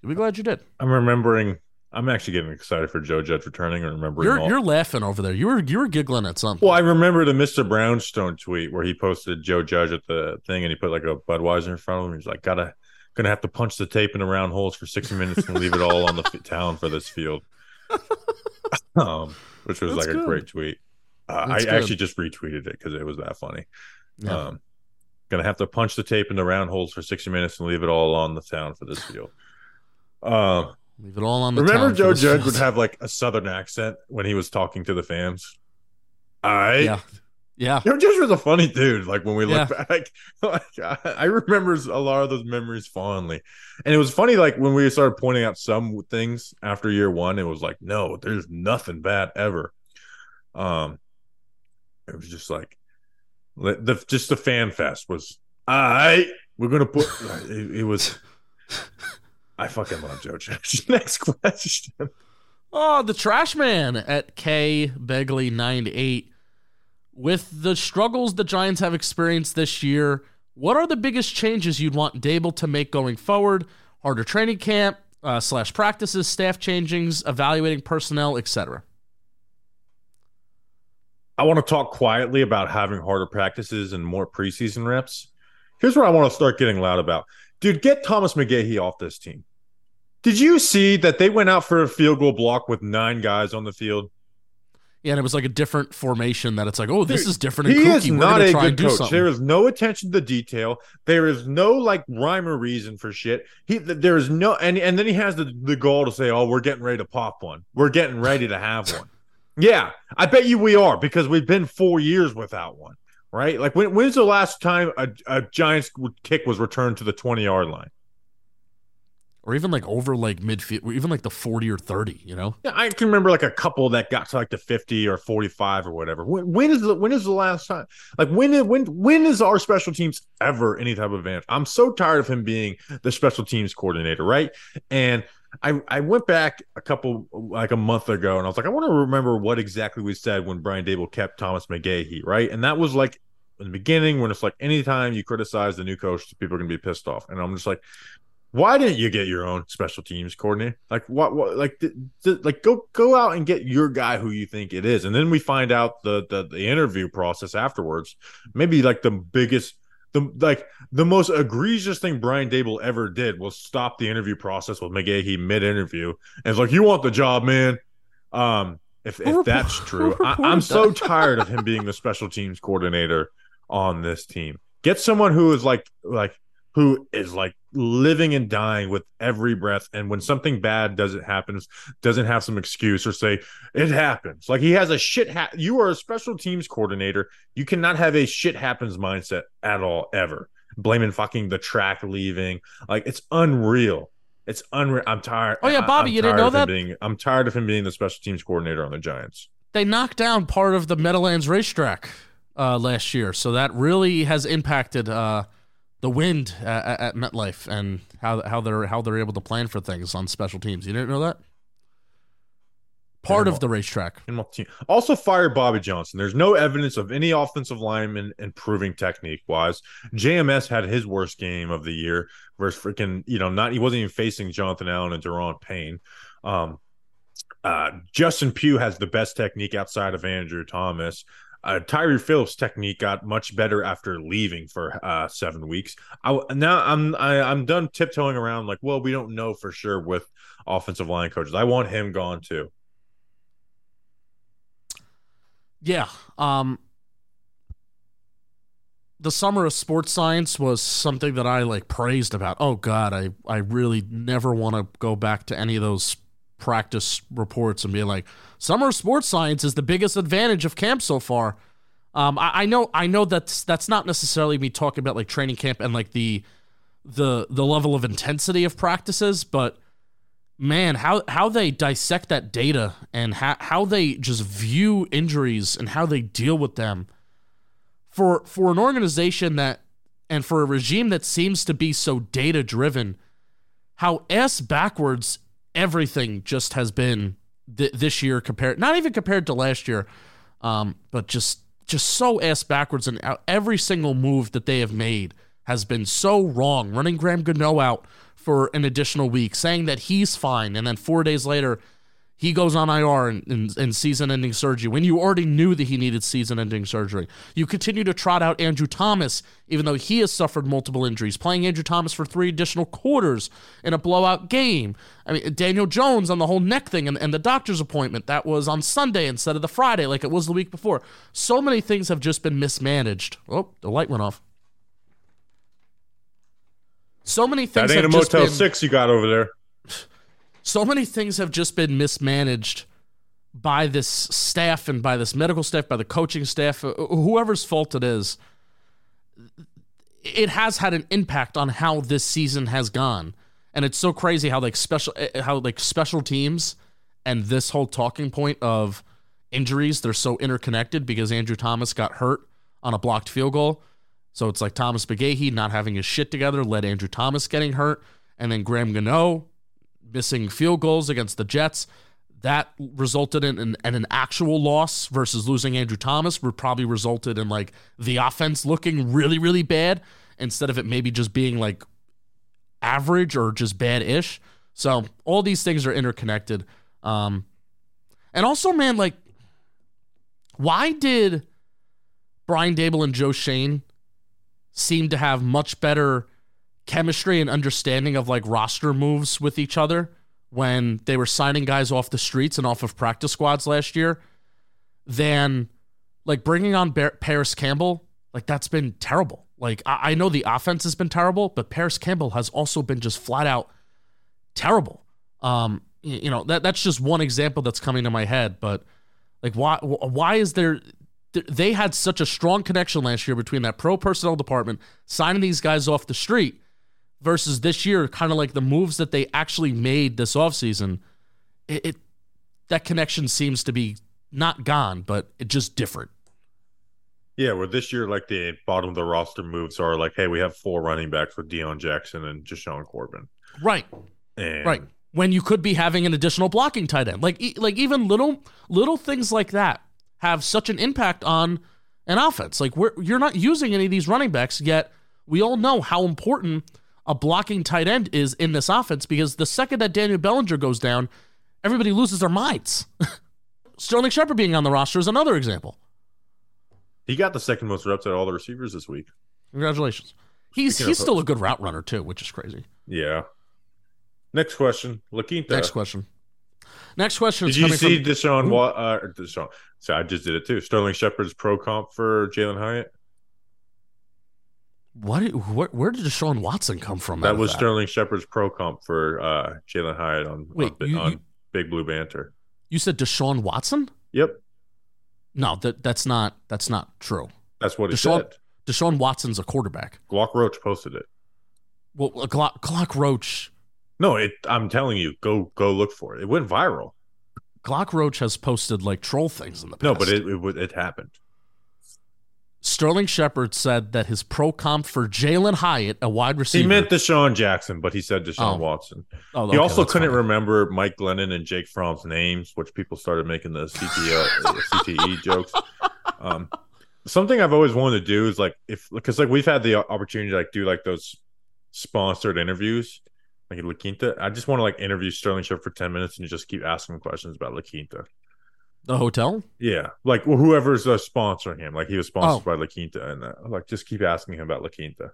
You'll be glad you did. I'm remembering. I'm actually getting excited for Joe Judge returning and remembering. You're all- you're laughing over there. You were you were giggling at something. Well, I remember the Mr. Brownstone tweet where he posted Joe Judge at the thing and he put like a Budweiser in front of him. He's like, gotta Gonna have to punch the tape in the round holes for 60 minutes and leave it all on the f- town for this field. um, which was That's like a great tweet. Uh, I good. actually just retweeted it because it was that funny. Yeah. Um, gonna have to punch the tape in the round holes for 60 minutes and leave it all on the town for this field. Um, Leave it all on the remember Joe Judge field. would have like a southern accent when he was talking to the fans. I Yeah. Yeah. Joe Judge was a funny dude. Like when we look Yeah. back, like I remember a lot of those memories fondly. And it was funny, like when we started pointing out some things after year one, it was like, no, there's nothing bad ever. Um, it was just like the just the fan fest was. I we're gonna put. It, it was. I fucking love Joe Judge. Next question. Oh, the trash man at K Begley 98. With the struggles the Giants have experienced this year, what are the biggest changes you'd want Daboll to make going forward? Harder training camp, uh, slash practices, staff changings, evaluating personnel, etc. I want to talk quietly about having harder practices and more preseason reps. Here's what I want to start getting loud about. Dude, get Thomas McGaughey off this team. Did you see that they went out for a field goal block with nine guys on the field? Yeah, and it was like a different formation that it's like, oh, this Dude, is different. And He is We're not a good coach. There is no attention to detail. There is no like rhyme or reason for shit. He there is no and and then he has the the goal to say, "Oh, we're getting ready to pop one. We're getting ready to have one." Yeah, I bet you we are because we've been four years without one. Right? Like when when's the last time a, a Giants kick was returned to the twenty yard line? or even like over like midfield, or even like the 40 or 30, you know? Yeah, I can remember like a couple that got to like the 50 or 45 or whatever. When, when is the when is the last time? Like when when when is our special teams ever any type of advantage? I'm so tired of him being the special teams coordinator, right? And I I went back a couple like a month ago and I was like, I want to remember what exactly we said when Brian Daboll kept Thomas McGaughey, right? And that was like in the beginning when it's like anytime you criticize the new coach, people are gonna be pissed off. And I'm just like, why didn't you get your own special teams coordinator? Like what? what like, th- th- like go go out and get your guy who you think it is, and then we find out the the, the interview process afterwards. Maybe like the biggest, the like the most egregious thing Brian Daboll ever did was stop the interview process with McGaughey mid interview, and it's like you want the job, man. Um, if if that's true, I, I'm so tired of him being the special teams coordinator on this team. Get someone who is like like who is like living and dying with every breath. And when something bad doesn't happen doesn't have some excuse or say it happens. Like he has a shit ha- you are a special teams coordinator. You cannot have a shit happens mindset at all ever. Blaming fucking the track leaving. Like it's unreal. It's unreal i'm tired. Oh, yeah, Bobby, I'm you didn't know that? being, i'm tired of him being the special teams coordinator on the giants. They knocked down part of the Meadowlands racetrack uh, last year. So that really has impacted uh, the wind at, at MetLife and how, how they're how they're able to plan for things on special teams. You didn't know that? Part of the racetrack. in my team. Also fired Bobby Johnson. There's no evidence of any offensive lineman improving technique wise. JMS had his worst game of the year versus freaking, you know, not he wasn't even facing Jonathan Allen and Daron Payne. Um uh Justin Pugh has the best technique outside of Andrew Thomas. Uh, Tyre Phillips' technique got much better after leaving for uh, seven weeks. I, now I'm I, I'm done tiptoeing around like, well, we don't know for sure with offensive line coaches. I want him gone too. Yeah. Um the summer of sports science was something that I like praised about. Oh god, I I really never want to go back to any of those practice reports and be like, summer sports science is the biggest advantage of camp so far. Um, I, I know, I know that's that's not necessarily me talking about like training camp and like the the the level of intensity of practices, but man, how how they dissect that data and how how they just view injuries and how they deal with them for for an organization that and for a regime that seems to be so data driven, how ass backwards everything just has been th- this year compared not even compared to last year, um, but just just so ass backwards and out- every single move that they have made has been so wrong. Running Graham Gano out for an additional week, saying that he's fine, and then four days later, he goes on IR and, and, and season ending surgery when you already knew that he needed season ending surgery. You continue to trot out Andrew Thomas, even though he has suffered multiple injuries, playing Andrew Thomas for three additional quarters in a blowout game. I mean, Daniel Jones on the whole neck thing and, and the doctor's appointment that was on Sunday instead of the Friday like it was the week before. So many things have just been mismanaged. Oh, the light went off. So many things That ain't a just Motel been, 6 you got over there. So many things have just been mismanaged by this staff and by this medical staff, by the coaching staff, uh, whoever's fault it is. It has had an impact on how this season has gone, and it's so crazy how like special uh, how like special teams and this whole talking point of injuries they're so interconnected because Andrew Thomas got hurt on a blocked field goal. So it's like Thomas McGaughey not having his shit together led Andrew Thomas getting hurt, and then Graham Gano missing field goals against the Jets. That resulted in an, in an actual loss versus losing Andrew Thomas would probably resulted in like the offense looking really, really bad instead of it maybe just being like average or just bad ish. So all these things are interconnected. Um, and also, man, like, why did Brian Daboll and Joe Schoen seem to have much better chemistry and understanding of like roster moves with each other when they were signing guys off the streets and off of practice squads last year than like bringing on Bar- Parris Campbell. Like that's been terrible. Like I-, I know the offense has been terrible, but Parris Campbell has also been just flat out terrible. Um, you know that that's just one example that's coming to my head. But like, why why is there? They had such a strong connection last year between that pro personnel department signing these guys off the street versus this year, kind of like the moves that they actually made this offseason. It, it that connection seems to be not gone, but it just different. Yeah, where this year, like the bottom of the roster moves are like, hey, we have four running backs with Deon Jackson and Jashaun Corbin. Right. And Right. When you could be having an additional blocking tight end. Like e- like even little little things like that have such an impact on an offense. Like we're you're not using any of these running backs yet. We all know how important a blocking tight end is in this offense because the second that Daniel Bellinger goes down, everybody loses their minds. Sterling Shepard being on the roster is another example. he got the second most reps out of all the receivers this week. Congratulations. He's Speaking he's still a good route runner too, which is crazy. Yeah. Next question. La Quinta. Next question. Next question is Did you see from Deshaun Watt? Uh, Deshaun. So I just did it too. Sterling Shepard's pro comp for Jalin Hyatt. What, where, where did Deshaun Watson come from? That was Sterling Shepard's pro comp for uh, Jalin Hyatt on, Wait, on, you- on you- Big Blue Banter. You said Deshaun Watson? Yep, No, that that's not that's not true. that's what he Deshaun- said. Deshaun Watson's a quarterback. Glock Roach posted it. Well, Glock, Glock Roach, No, it. I'm telling you, go go look for it. It went viral. Glock Roach has posted like troll things in the past. No, but it it, would- it happened. Sterling Shepard said that his pro comp for Jalin Hyatt, a wide receiver. He meant DeSean Jackson, but he said Deshaun Oh. Watson. Oh, He also couldn't fine. remember Mike Glennon and Jake Fromm's names, which people started making the CTO, uh, CTE jokes. Um, something I've always wanted to do is like if because like we've had the opportunity to like do like those sponsored interviews, like at La Quinta. I just want to like interview Sterling Shepard for ten minutes and just keep asking questions about La Quinta. The hotel. Yeah, like well, whoever's uh, sponsoring him, like he was sponsored Oh. by La Quinta, and uh, like just keep asking him about La Quinta.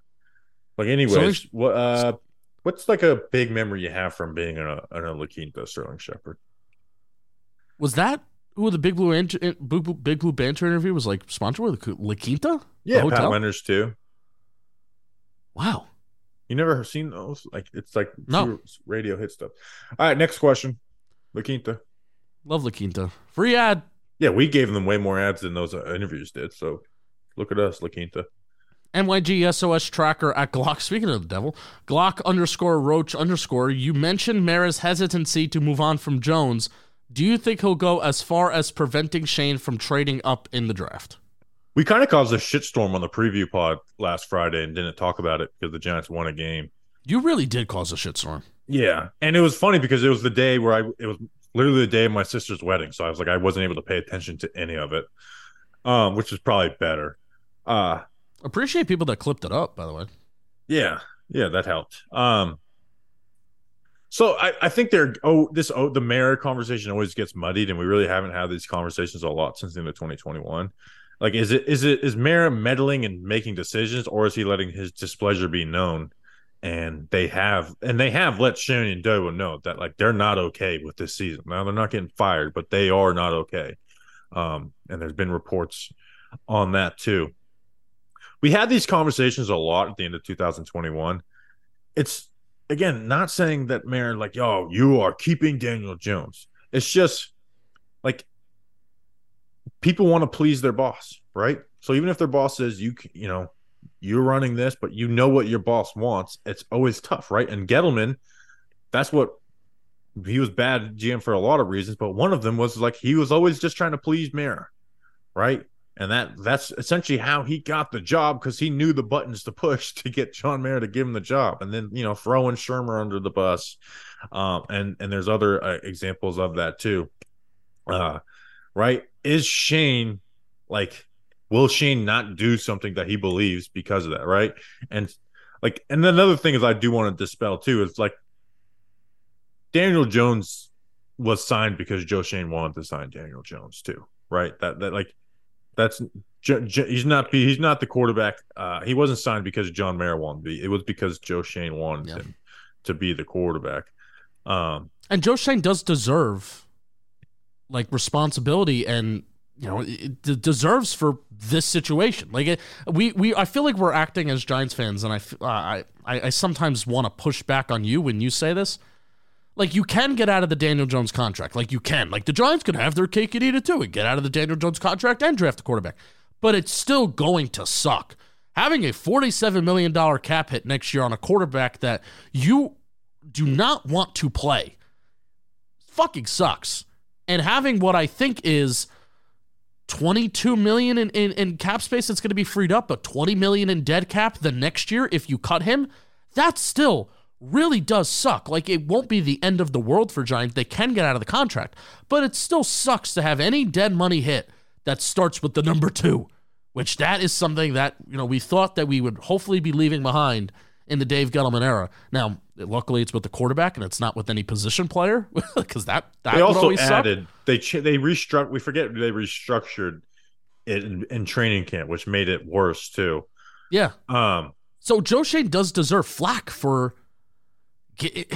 Like, anyways, Sterling- what uh, what's like a big memory you have from being in a in a La Quinta, Sterling Shepard? Was that who the Big Blue Ant- Big Blue, Big Blue Banter interview was like sponsored with La Quinta? Yeah, The Pat hotel? Leonard's too. Wow. You never have seen those? Like it's like No. radio hit stuff. All right, next question. La Quinta. Love La Quinta. Free ad. Yeah, we gave them way more ads than those uh, interviews did. So look at us, La Quinta. NYG SOS tracker at Glock. Speaking of the devil, Glock underscore Roach underscore. You mentioned Mara's hesitancy to move on from Jones. Do you think he'll go as far as preventing Schoen from trading up in the draft? We kind of caused a shitstorm on the preview pod last Friday and didn't talk about it because the Giants won a game. You really did cause a shitstorm. Yeah, and it was funny because it was the day where I it was literally the day of my sister's wedding, so I was like I wasn't able to pay attention to any of it, um, which is probably better. Uh Appreciate people that clipped it up, by the way. yeah, yeah, that helped. Um, So I, I think they're oh this oh the Mara conversation always gets muddied, and we really haven't had these conversations a lot since the end of 2021. Like, is it is it is Mara meddling and making decisions, or is he letting his displeasure be known? And they have and they have let Shannon Doe know that like they're not okay with this season. Now they're not getting fired, but they are not okay. Um, and there's been reports on that too. We had these conversations a lot at the end of 2021. It's again not saying that Mara like, yo, you are keeping Daniel Jones. It's just like people want to please their boss, right? So even if their boss says you you know you're running this, but you know what your boss wants, it's always tough, right? And Gettleman, that's what he was bad GM for a lot of reasons, but one of them was like he was always just trying to please Mara, right? And that that's essentially how he got the job because he knew the buttons to push to get John Mara to give him the job, and then you know throwing Shurmur under the bus, um, and and there's other uh, examples of that too, uh, right? Is Schoen like will Schoen not do something that he believes because of that, right? And like, and another thing is I do want to dispel too is like Daniel Jones was signed because Joe Schoen wanted to sign Daniel Jones too, right? That that like that's J- J- he's not he's not the quarterback. Uh, he wasn't signed because John Mara wanted to be. It was because Joe Schoen wanted Yeah. him to be the quarterback. Um, And Joe Schoen does deserve like responsibility and you know it deserves for this situation. Like it, we we I feel like we're acting as Giants fans, and I uh, I I, I sometimes want to push back on you when you say this. Like you can get out of the Daniel Jones contract, like you can. Like the Giants can have their cake and eat it too, and get out of the Daniel Jones contract and draft a quarterback. But it's still going to suck. Having a forty-seven million dollar cap hit next year on a quarterback that you do not want to play fucking sucks. And having what I think is 22 million in, in, in cap space that's going to be freed up, but 20 million in dead cap the next year if you cut him, that still really does suck. Like it won't be the end of the world for Giants. They can get out of the contract, but it still sucks to have any dead money hit that starts with the number two, which that is something that, you know, we thought that we would hopefully be leaving behind in the Dave Gettleman era. Now, luckily it's with the quarterback and it's not with any position player because that, that they also always suck. added they ch- they restruct. We forget they restructured it in, in training camp, which made it worse too. Yeah. Um, So Joe Schoen does deserve flack for. Get,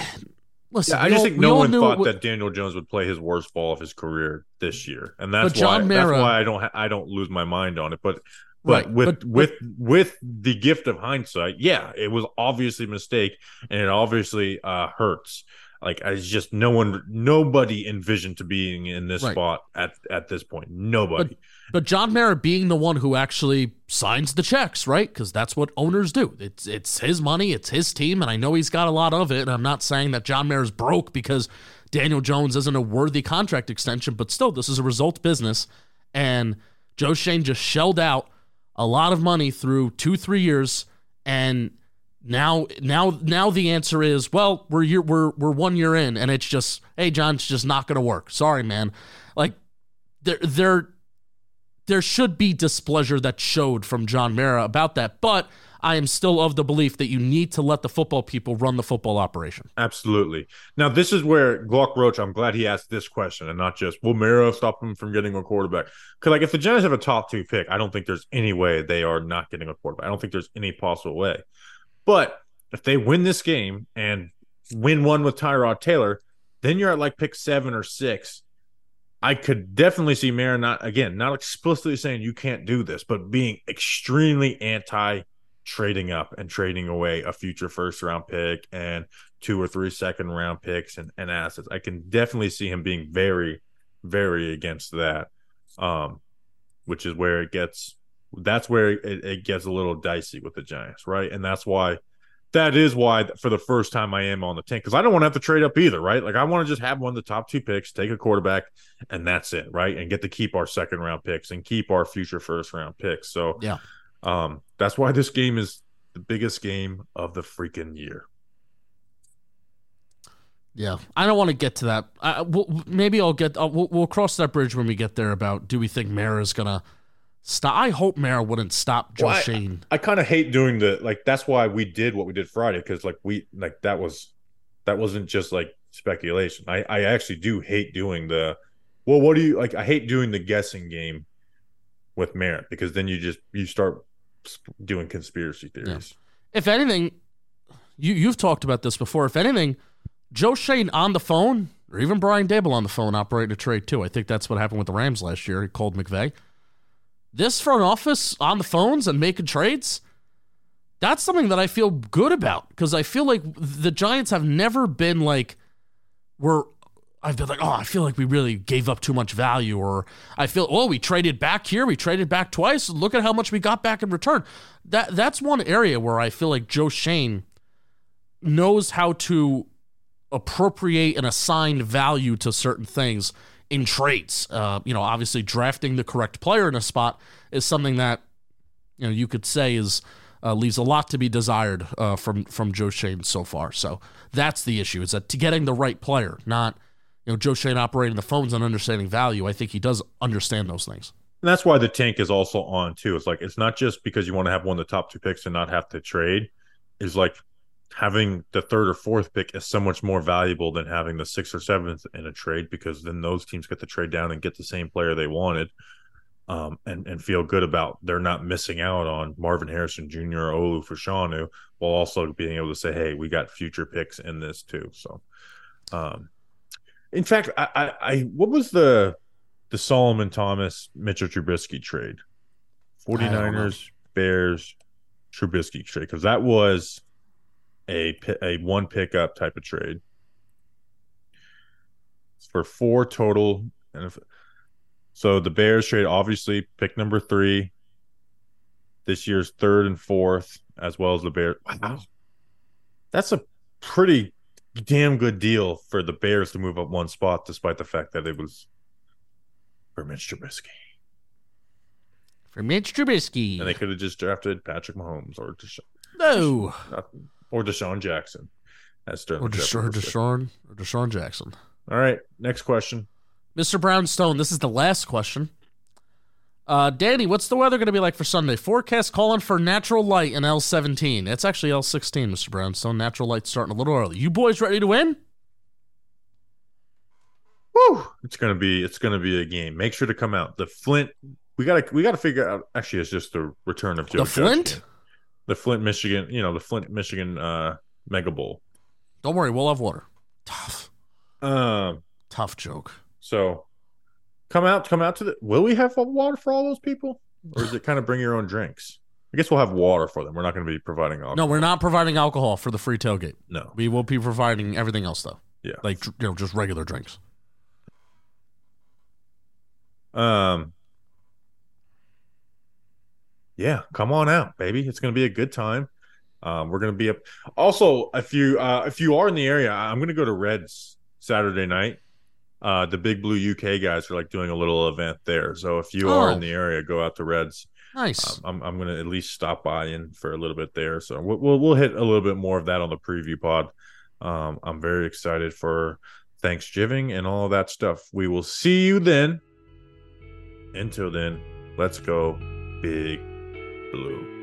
listen, yeah, I just all- think no one thought that Daniel Jones would play his worst ball of his career this year, and that's John why Mara- that's why I don't ha- I don't lose my mind on it. But but Right, with but- with with the gift of hindsight, yeah, it was obviously a mistake, and it obviously uh, hurts. Like I just no one, nobody envisioned to being in this Right. spot at at this point. Nobody. But John Mara being the one who actually signs the checks, right? Because that's what owners do. It's it's his money, it's his team, and I know he's got a lot of it. And I'm not saying that John Mara's broke because Daniel Jones isn't a worthy contract extension, but still, this is a result business. And Joe Schoen just shelled out a lot of money through two, three years, and now now now the answer is well we're year we're we're one year in and it's just hey John it's just not gonna work. Sorry man. Like there there there should be displeasure that showed from John Mara about that but I am still of the belief that you need to let the football people run the football operation Absolutely. Now, this is where Glock Roach, I'm glad he asked this question and not just, will Mara stop him from getting a quarterback? Because, like, if the Giants have a top two pick, I don't think there's any way they are not getting a quarterback. I don't think there's any possible way. But if they win this game and win one with Tyrod Taylor, then you're at like pick seven or six. I could definitely see Mara not, again, not explicitly saying you can't do this, but being extremely anti trading up and trading away a future first round pick and two or three second round picks and, and assets. I can definitely see him being very, very against that. Um, which is where it gets that's where it, it gets a little dicey with the Giants, right? And that's why that is why for the first time I am on the tank because I don't want to have to trade up either, right? Like I want to just have one of the top two picks, take a quarterback, and that's it, right? And get to keep our second round picks and keep our future first round picks. So Yeah. Um, that's why this game is the biggest game of the freaking year. yeah I don't want to get to that I, we'll, maybe I'll get I'll, we'll, we'll cross that bridge when we get there about do we think Mara's gonna stop I hope Mara wouldn't stop Joe Well, I- Schoen I kind of hate doing the like. That's why we did what we did Friday because like we like that was that wasn't just like speculation. I I actually do hate doing the well. What do you like? I hate doing the guessing game with merit because then you just you start sp- doing conspiracy theories. If anything, you you've talked about this before. If anything, Joe Schoen on the phone, or even Brian Daboll on the phone operating a trade too. I think that's what happened with the Rams last year. He called McVay. This front office on the phones and making trades, that's something that I feel good about because I feel like the Giants have never been like we're I've been like, oh, I feel like we really gave up too much value, or I feel, oh, we traded back here, we traded back twice. Look at how much we got back in return. That that's one area where I feel like Joe Schoen knows how to appropriate and assign value to certain things in trades. Uh, you know, obviously drafting the correct player in a spot is something that you know you could say is uh, leaves a lot to be desired uh, from from Joe Schoen so far. So that's the issue: is that to getting the right player, not you know Joe Schoen operating the phones and understanding value. I think he does understand those things. And that's why the tank is also on too. It's like it's not just because you want to have one of the top two picks and not have to trade. Is like having the third or fourth pick is so much more valuable than having the sixth or seventh in a trade because then those teams get to trade down and get the same player they wanted. Um, and and feel good about they're not missing out on Marvin Harrison Jr. or Olu Fashanu while also being able to say, hey, we got future picks in this too. So, um, in fact, I, I, I what was the the Solomon Thomas Mitchell Trubisky trade? 49ers, Bears, Trubisky trade because that was a a one pickup type of trade It's for four total. And if, so the Bears trade obviously pick number three, this year's third and fourth, as well as the Bears. Wow, that's a pretty damn good deal for the Bears to move up one spot, despite the fact that it was for Mitch Trubisky. For Mitch Trubisky, And they could have just drafted Patrick Mahomes or Desha- no, nothing, or DeSean Jackson. As Sterling or Deshaun. Deshaun, or DeSean Jackson. All right, next question. Mr. Brownstone, this is the last question. Uh, Danny, what's the weather going to be like for Sunday? Forecast calling for natural light in L17. It's actually L16, Mr. Brownstone. Natural light starting a little early. You boys ready to win? Woo! It's gonna be it's gonna be a game. Make sure to come out. The Flint. We gotta we gotta figure out. Actually, it's just the return of Joe. the Judge Flint? game. The Flint, Michigan. You know the Flint, Michigan uh, Mega Bowl. Don't worry, we'll have water. Tough, Um. tough joke. So, come out. Come out to the. Will we have water for all those people, or is it kind of bring your own drinks? I guess we'll have water for them. We're not going to be providing alcohol. No, we're not providing alcohol for the free tailgate. No. We will be providing everything else though, Yeah. like you know, just regular drinks. Um. Yeah, come on out, baby. It's going to be a good time. Um, we're going to be up. Also, if you uh, if you are in the area, I'm going to go to Reds Saturday night. Uh, the Big Blue UK guys are like doing a little event there. So if you are Oh. in the area, go out to Reds. Nice. Um, I'm I'm going to at least stop by in for a little bit there. So we'll, we'll we'll hit a little bit more of that on the preview pod. Um, I'm very excited for Thanksgiving and all of that stuff. We will see you then. Until then, let's go big blue.